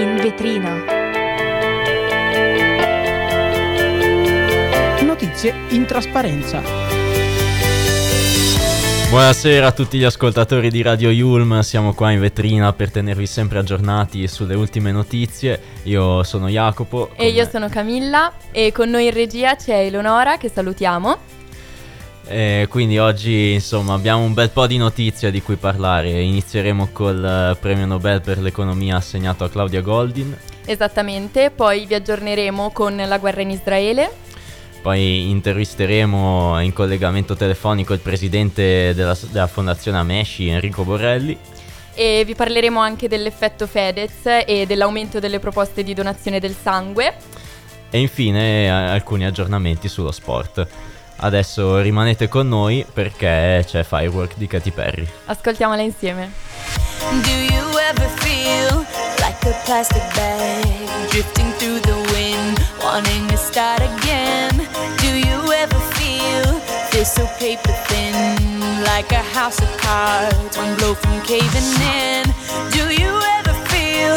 in vetrina. Notizie in trasparenza. Buonasera a tutti gli ascoltatori di Radio Yulm, siamo qua in vetrina per tenervi sempre aggiornati sulle ultime notizie. Io sono Jacopo. E io sono Camilla e con noi in regia c'è Eleonora che salutiamo. E quindi oggi insomma abbiamo un bel po' di notizie di cui parlare. Inizieremo col eh, premio Nobel per l'economia assegnato a Claudia Goldin. Esattamente, poi vi aggiorneremo con la guerra in Israele. Poi intervisteremo in collegamento telefonico il presidente della, della fondazione Amesci, Enrico Borrelli. E vi parleremo anche dell'effetto Fedez e dell'aumento delle proposte di donazione del sangue. E infine alcuni aggiornamenti sullo sport. Adesso rimanete con noi perché c'è Firework di Katy Perry. Ascoltiamola insieme. Do you ever feel like a plastic bag drifting through the wind, wanting to start again? Do you ever feel this so paper thin, like a house of cards, one blow from caving in? Do you ever feel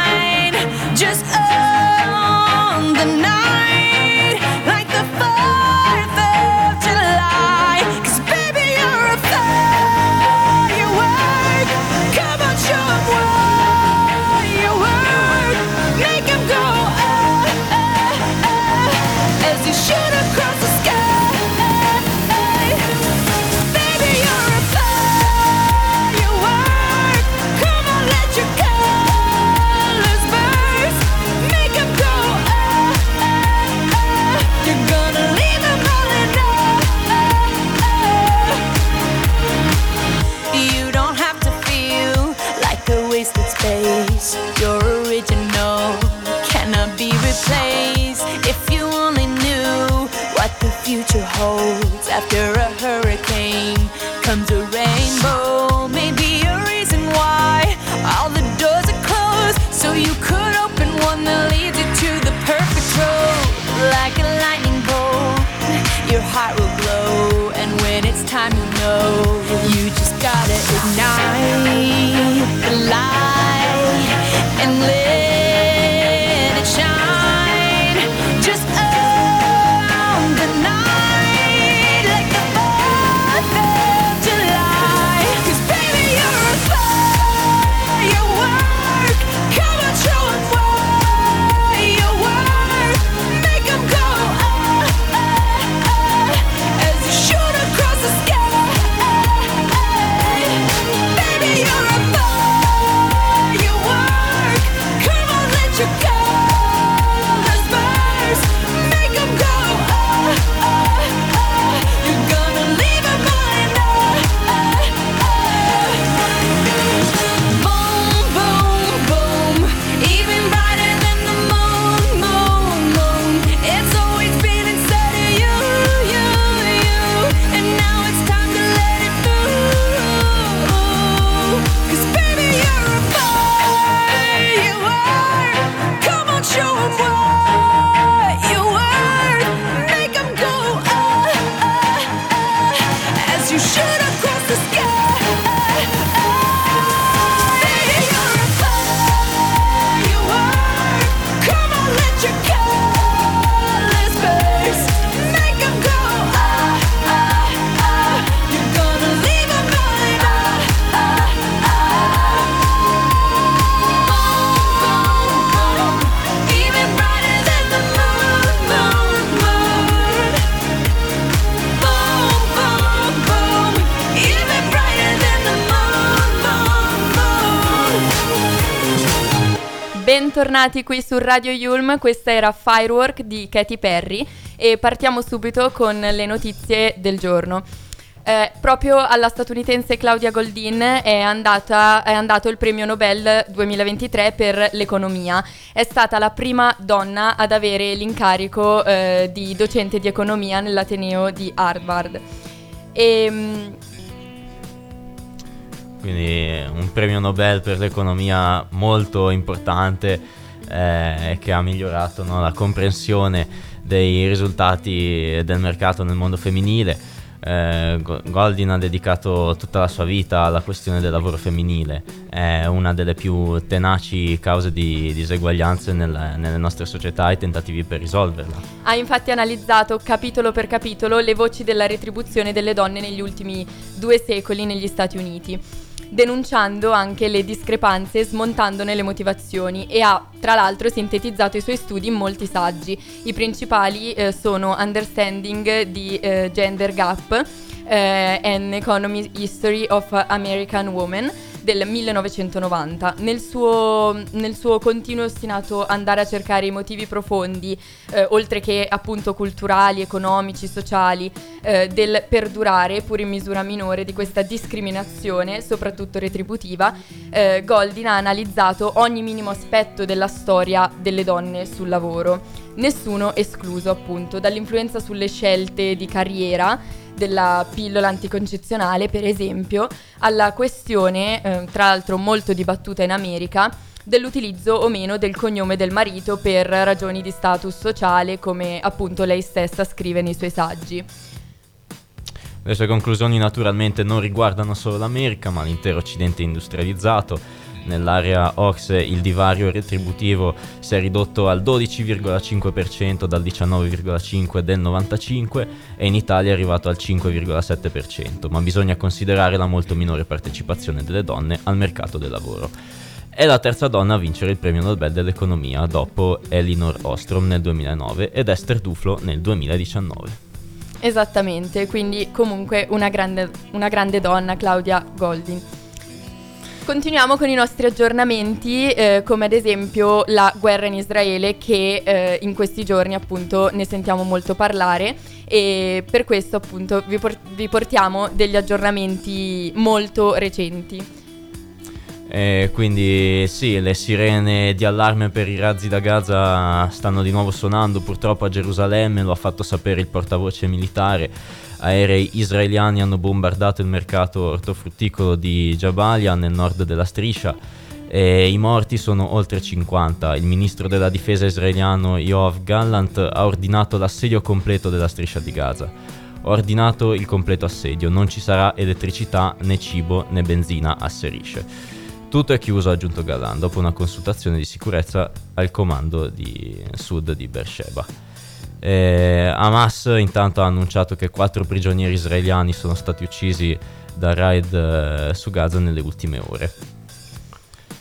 Time, you know. You just gotta ignite the light and let Bentornati qui su Radio Yulm, questa era Firework di Katy Perry e partiamo subito con le notizie del giorno. Eh, proprio alla statunitense Claudia Goldin è, andata- è andato il premio Nobel 2023 per l'economia. È stata la prima donna ad avere l'incarico eh, di docente di economia nell'Ateneo di Harvard. E, mm, quindi un premio Nobel per l'economia molto importante eh, che ha migliorato no, la comprensione dei risultati del mercato nel mondo femminile. Eh, Goldin ha dedicato tutta la sua vita alla questione del lavoro femminile, è una delle più tenaci cause di diseguaglianze nel, nelle nostre società e tentativi per risolverla. Ha infatti analizzato capitolo per capitolo le voci della retribuzione delle donne negli ultimi due secoli negli Stati Uniti denunciando anche le discrepanze e smontandone le motivazioni e ha tra l'altro sintetizzato i suoi studi in molti saggi. I principali eh, sono Understanding di eh, Gender Gap eh, and Economy History of American Women del 1990. Nel suo, nel suo continuo ostinato andare a cercare i motivi profondi, eh, oltre che appunto culturali, economici, sociali, eh, del perdurare, pur in misura minore, di questa discriminazione, soprattutto retributiva, eh, Goldin ha analizzato ogni minimo aspetto della storia delle donne sul lavoro. Nessuno escluso appunto dall'influenza sulle scelte di carriera della pillola anticoncezionale, per esempio, alla questione, eh, tra l'altro molto dibattuta in America, dell'utilizzo o meno del cognome del marito per ragioni di status sociale, come appunto lei stessa scrive nei suoi saggi. Le sue conclusioni naturalmente non riguardano solo l'America, ma l'intero occidente industrializzato Nell'area OXE il divario retributivo si è ridotto al 12,5% dal 19,5% del 95 e in Italia è arrivato al 5,7%, ma bisogna considerare la molto minore partecipazione delle donne al mercato del lavoro. È la terza donna a vincere il premio Nobel dell'economia dopo Elinor Ostrom nel 2009 ed Esther Duflo nel 2019. Esattamente, quindi comunque una grande, una grande donna, Claudia Goldin. Continuiamo con i nostri aggiornamenti, eh, come ad esempio la guerra in Israele che eh, in questi giorni appunto ne sentiamo molto parlare. E per questo appunto vi, por- vi portiamo degli aggiornamenti molto recenti. E quindi sì, le sirene di allarme per i razzi da Gaza stanno di nuovo suonando. Purtroppo a Gerusalemme, lo ha fatto sapere il portavoce militare aerei israeliani hanno bombardato il mercato ortofrutticolo di Jabalia nel nord della striscia e i morti sono oltre 50. Il ministro della difesa israeliano Yoav Gallant ha ordinato l'assedio completo della striscia di Gaza. Ho ordinato il completo assedio, non ci sarà elettricità né cibo né benzina, asserisce. Tutto è chiuso, ha aggiunto Gallant, dopo una consultazione di sicurezza al comando di sud di Beersheba. Eh, Hamas intanto ha annunciato che quattro prigionieri israeliani sono stati uccisi da raid eh, su Gaza nelle ultime ore.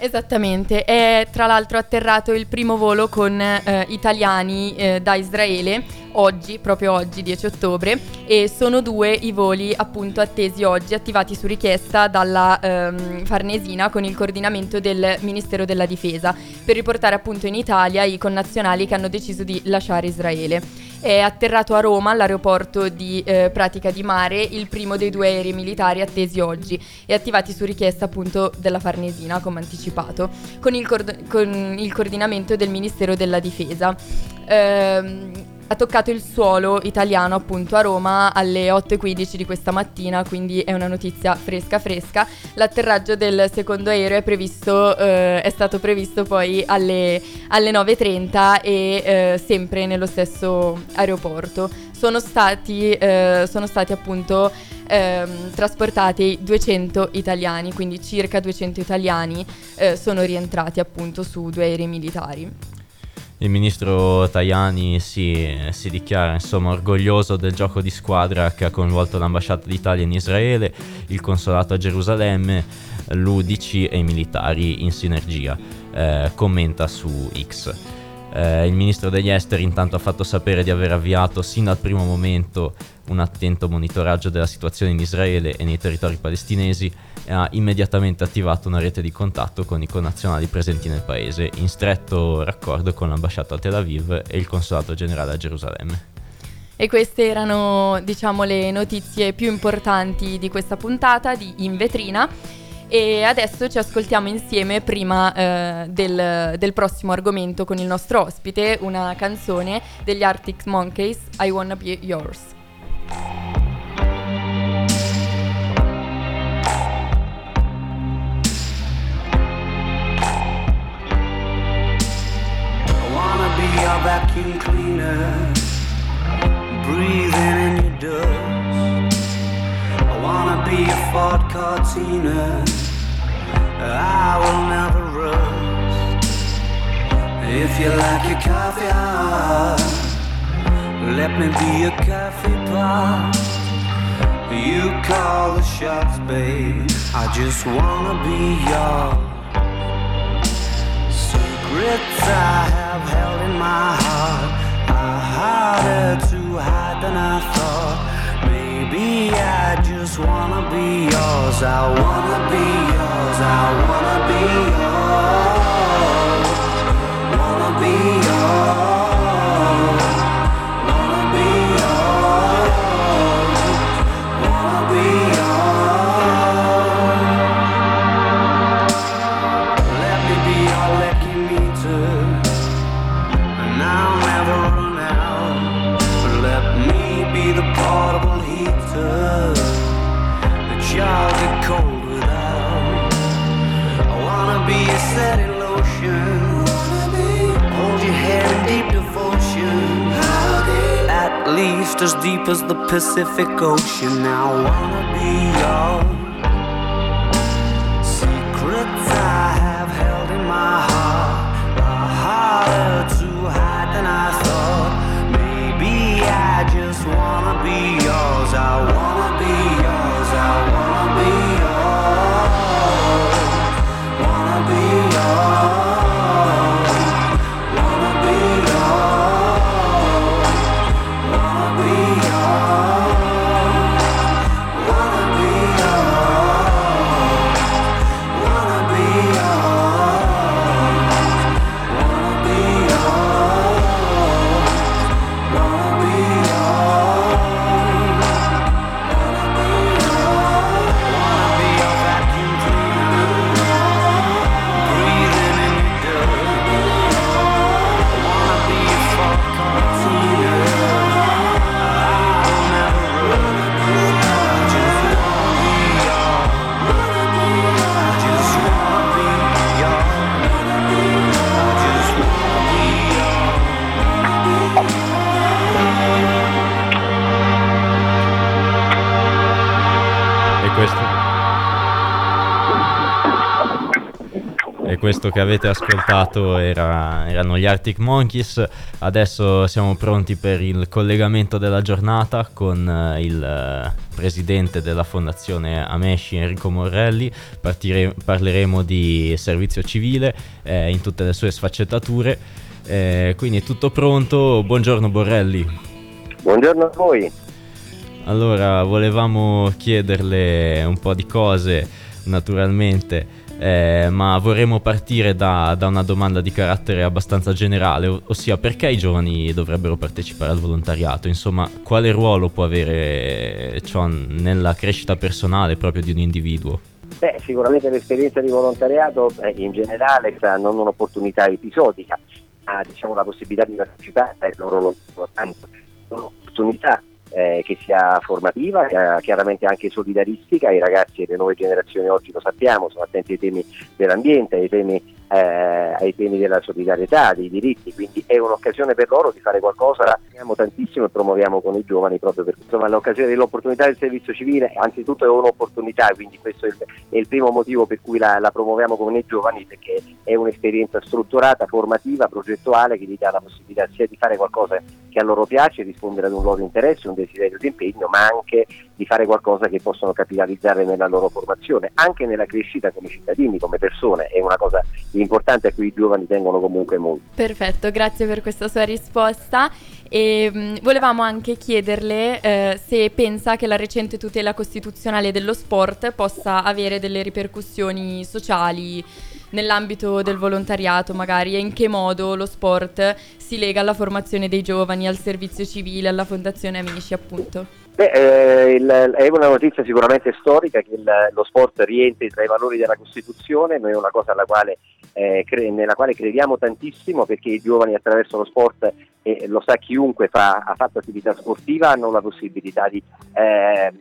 Esattamente, è tra l'altro atterrato il primo volo con eh, italiani eh, da Israele oggi, proprio oggi 10 ottobre e sono due i voli appunto attesi oggi, attivati su richiesta dalla ehm, Farnesina con il coordinamento del Ministero della Difesa per riportare appunto in Italia i connazionali che hanno deciso di lasciare Israele. È atterrato a Roma all'aeroporto di eh, Pratica di Mare il primo dei due aerei militari attesi oggi e attivati su richiesta appunto della Farnesina come anticipato con il, cord- con il coordinamento del Ministero della Difesa. Ehm, ha toccato il suolo italiano appunto a Roma alle 8.15 di questa mattina, quindi è una notizia fresca fresca. L'atterraggio del secondo aereo è, previsto, eh, è stato previsto poi alle, alle 9.30 e eh, sempre nello stesso aeroporto. Sono stati, eh, sono stati appunto ehm, trasportati 200 italiani, quindi circa 200 italiani eh, sono rientrati appunto su due aerei militari. Il ministro Tajani si, si, dichiara insomma orgoglioso del gioco di squadra che ha coinvolto l'ambasciata d'Italia in Israele, il consolato a Gerusalemme, l'UDC e i militari in sinergia. Eh, commenta su X. Eh, il ministro degli esteri intanto ha fatto sapere di aver avviato sin dal primo momento un attento monitoraggio della situazione in Israele e nei territori palestinesi e ha immediatamente attivato una rete di contatto con i connazionali presenti nel paese, in stretto raccordo con l'ambasciata a Tel Aviv e il consolato generale a Gerusalemme. E queste erano, diciamo, le notizie più importanti di questa puntata di In Vetrina. E adesso ci ascoltiamo insieme prima eh, del, del, prossimo argomento con il nostro ospite, una canzone degli Arctic Monkeys, I Wanna Be Yours. your vacuum cleaner Breathing in your dust I wanna be a Ford Cortina I will never rust. If you like your coffee hot, let me be a coffee pot. You call the shots, babe. I just wanna be yours secrets I have held in my heart are harder to hide than I thought. I just wanna be yours. I wanna be yours. I wanna be yours. Wanna be yours. Least as deep as the Pacific Ocean. I wanna be yours. Questo che avete ascoltato era- erano gli Arctic Monkeys. Adesso siamo pronti per il collegamento della giornata con eh, il eh, presidente della fondazione Amesci, Enrico Morelli. Partire- parleremo di servizio civile eh, in tutte le sue sfaccettature. Eh, quindi è tutto pronto. Buongiorno Borrelli. Buongiorno a voi. Allora, volevamo chiederle un po' di cose, naturalmente, eh, ma vorremmo partire da, da una domanda di carattere abbastanza generale, ossia perché i giovani dovrebbero partecipare al volontariato? Insomma, quale ruolo può avere ciò nella crescita personale proprio di un individuo? Beh, sicuramente l'esperienza di volontariato eh, in generale sarà non un'opportunità episodica, ma diciamo la possibilità di partecipare è loro importante, un'opportunità eh, che sia formativa, eh, chiaramente anche solidaristica, i ragazzi e le nuove generazioni oggi lo sappiamo, sono attenti ai temi dell'ambiente, ai temi, eh, ai temi della solidarietà, dei diritti, quindi è un'occasione per loro di fare qualcosa, amiamo tantissimo e promuoviamo con i giovani proprio per insomma l'occasione dell'opportunità del servizio civile, anzitutto è un'opportunità, quindi questo è il, è il primo motivo per cui la, la promuoviamo con i giovani, perché è un'esperienza strutturata, formativa, progettuale che gli dà la possibilità sia di fare qualcosa che a loro piace, rispondere ad un loro interesse, un desiderio di impegno, ma anche di fare qualcosa che possono capitalizzare nella loro formazione, anche nella crescita come cittadini, come persone, è una cosa importante a cui i giovani tengono comunque molto. Perfetto, grazie per questa sua risposta. E mh, volevamo anche chiederle eh, se pensa che la recente tutela costituzionale dello sport possa avere delle ripercussioni sociali nell'ambito del volontariato magari e in che modo lo sport si lega alla formazione dei giovani, al servizio civile, alla fondazione Amici appunto. Beh, eh, il- è una notizia sicuramente storica che il- lo sport rientri tra i valori della Costituzione, noi è una cosa quale, eh, cre- nella quale crediamo tantissimo perché i giovani attraverso lo sport, e lo sa chiunque fa- ha fatto attività sportiva, hanno la possibilità di eh,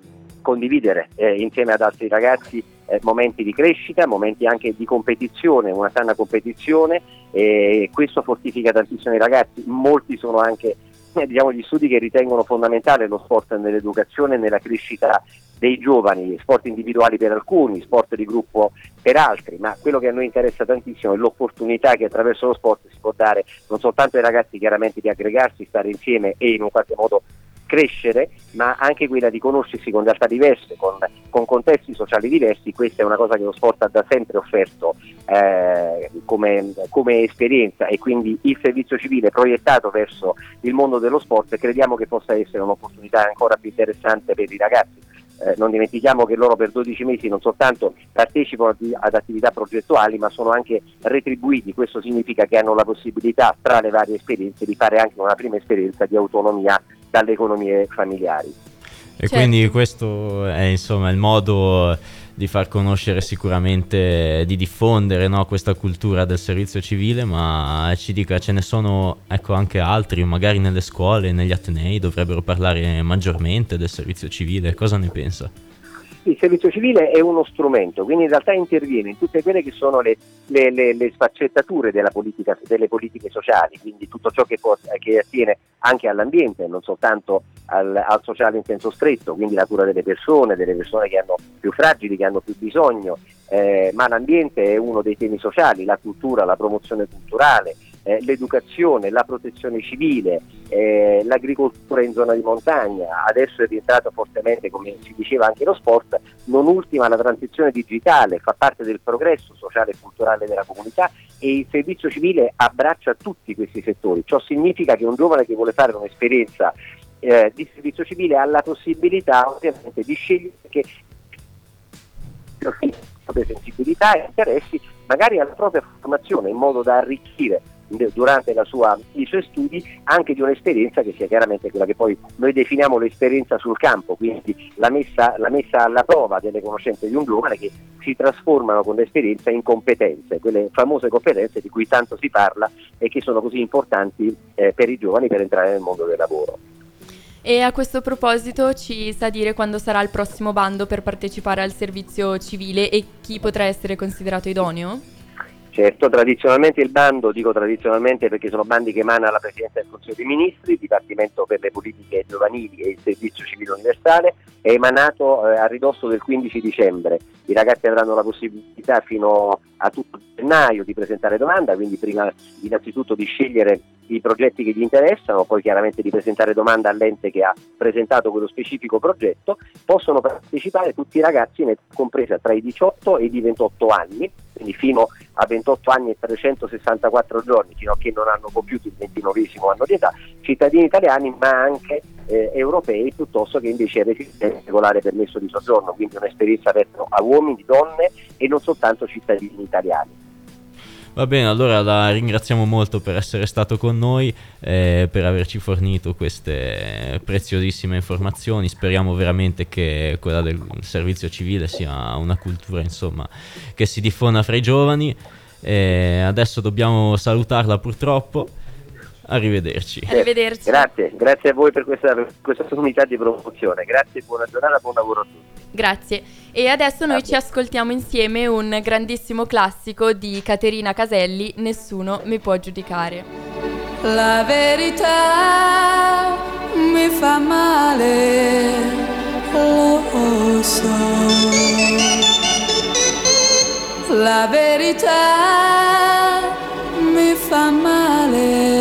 condividere eh, insieme ad altri ragazzi eh, momenti di crescita, momenti anche di competizione, una sana competizione e questo fortifica tantissimo i ragazzi, molti sono anche eh, diciamo, gli studi che ritengono fondamentale lo sport nell'educazione e nella crescita dei giovani, sport individuali per alcuni, sport di gruppo per altri, ma quello che a noi interessa tantissimo è l'opportunità che attraverso lo sport si può dare non soltanto ai ragazzi chiaramente di aggregarsi, stare insieme e in un qualche modo crescere, ma anche quella di conoscersi con realtà diverse, con, con, contesti sociali diversi, questa è una cosa che lo sport ha da sempre offerto eh, come, come, esperienza e quindi il servizio civile proiettato verso il mondo dello sport crediamo che possa essere un'opportunità ancora più interessante per i ragazzi. Eh, non dimentichiamo che loro per 12 mesi non soltanto partecipano ad attività progettuali ma sono anche retribuiti, questo significa che hanno la possibilità tra le varie esperienze di fare anche una prima esperienza di autonomia dalle economie familiari. E certo. quindi questo è insomma il modo di far conoscere sicuramente, di diffondere no, questa cultura del servizio civile, ma ci dica ce ne sono ecco, anche altri, magari nelle scuole, negli atenei dovrebbero parlare maggiormente del servizio civile, cosa ne pensa? Il servizio civile è uno strumento, quindi in realtà interviene in tutte quelle che sono le, le, le, le sfaccettature politica, delle politiche sociali, quindi tutto ciò che, che attiene anche all'ambiente, non soltanto al, al, sociale in senso stretto, quindi la cura delle persone, delle persone che hanno più fragili, che hanno più bisogno, eh, ma l'ambiente è uno dei temi sociali, la cultura, la promozione culturale, eh, l'educazione, la protezione civile, eh, l'agricoltura in zona di montagna, adesso è rientrato fortemente, come si diceva, anche lo sport, non ultima la transizione digitale, fa parte del progresso sociale e culturale della comunità e il servizio civile abbraccia tutti questi settori. Ciò significa che un giovane che vuole fare un'esperienza eh, di servizio civile ha la possibilità ovviamente di scegliere che proprie sensibilità e interessi, magari alla propria formazione, in modo da arricchire durante sua, i suoi studi anche di un'esperienza che sia chiaramente quella che poi noi definiamo l'esperienza sul campo, quindi la messa, la messa alla prova delle conoscenze di un giovane che si trasformano con l'esperienza in competenze, quelle famose competenze di cui tanto si parla e che sono così importanti eh, per i giovani per entrare nel mondo del lavoro. E a questo proposito ci sa dire quando sarà il prossimo bando per partecipare al servizio civile e chi potrà essere considerato idoneo? Certo, tradizionalmente il bando, dico tradizionalmente perché sono bandi che emana la Presidenza del Consiglio dei Ministri, il Dipartimento per le Politiche Giovanili e il Servizio Civile Universale, è emanato eh, a ridosso del 15 dicembre. I ragazzi avranno la possibilità fino a tutto gennaio di presentare domanda, quindi prima innanzitutto di scegliere i progetti che gli interessano, poi chiaramente di presentare domanda all'ente che ha presentato quello specifico progetto, possono partecipare tutti i ragazzi compresa tra i 18 e i 28 anni, quindi fino a 28 anni e 364 giorni, fino a che non hanno compiuto il 29 anno di età, cittadini italiani ma anche eh, europei piuttosto che invece residenti regolare permesso di soggiorno, quindi un'esperienza aperta a uomini, donne e non soltanto cittadini italiani. Va bene, allora la ringraziamo molto per essere stato con noi, eh, per averci fornito queste preziosissime informazioni. Speriamo veramente che quella del servizio civile sia una cultura insomma, che si diffonda fra i giovani. Eh, adesso dobbiamo salutarla purtroppo. Arrivederci. Arrivederci. Grazie, grazie a voi per questa, per questa opportunità di promozione. Grazie, buona giornata, buon lavoro a tutti. Grazie. E adesso noi ci ascoltiamo insieme un grandissimo classico di Caterina Caselli, Nessuno mi può giudicare. La verità mi fa male, lo so. La verità mi fa male,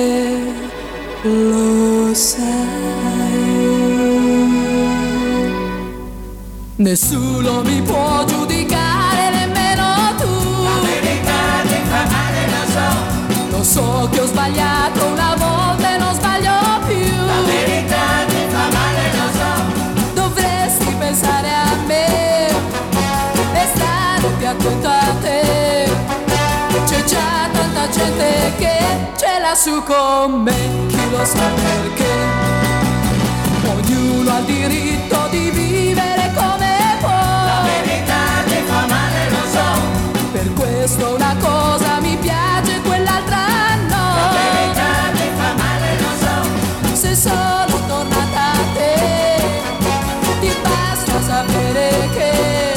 lo sai. Nessuno mi può giudicare, nemmeno tu. La verità ti fa male, lo so. Lo so che ho sbagliato una volta e non sbaglio più. La verità ti fa male, lo so. Dovresti pensare a me e stare più attento a te. C'è già tanta gente che era su con me, chi lo sa perché. Ognuno ha il diritto di vivere come può. La verità ti fa male, lo so. Per questo una cosa mi piace quell'altra no. La verità ti fa male, lo so. Se sono tornata a te, ti basta sapere che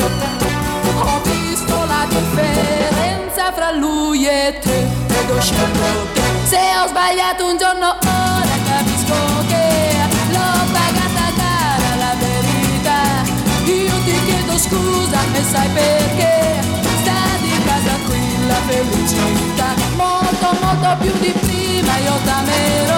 ho visto la differenza fra lui e te. Ed ho scelto te. Se ho sbagliato un giorno ora capisco che l'ho pagata cara la verità. Io ti chiedo scusa e sai perché sta di casa qui la felicità. Molto molto più di prima io t'amerò.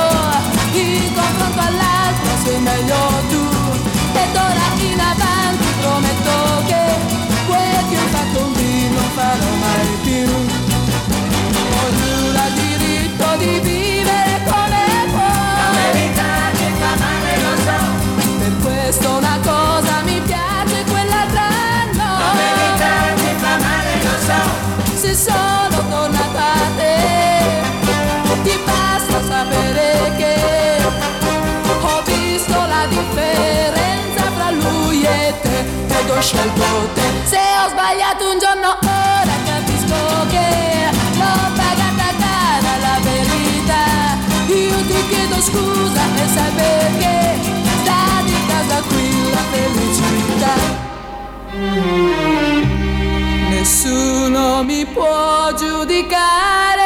Differenza fra lui e te ed ho scelto te. Se ho sbagliato un giorno ora capisco che l'ho pagata cara la verità. Io ti chiedo scusa e sai perché sta di casa qui la felicità. Nessuno mi può giudicare,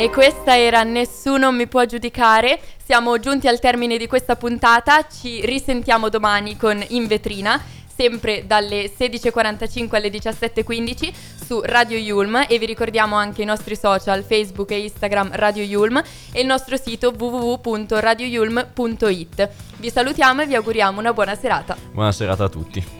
E questa era Nessuno mi può giudicare. Siamo giunti al termine di questa puntata. Ci risentiamo domani con In Vetrina, sempre dalle 16.45 alle 17.15 su Radio Yulm. E vi ricordiamo anche i nostri social Facebook e Instagram Radio Yulm e il nostro sito www.radioyulm.it. Vi salutiamo e vi auguriamo una buona serata. Buona serata a tutti.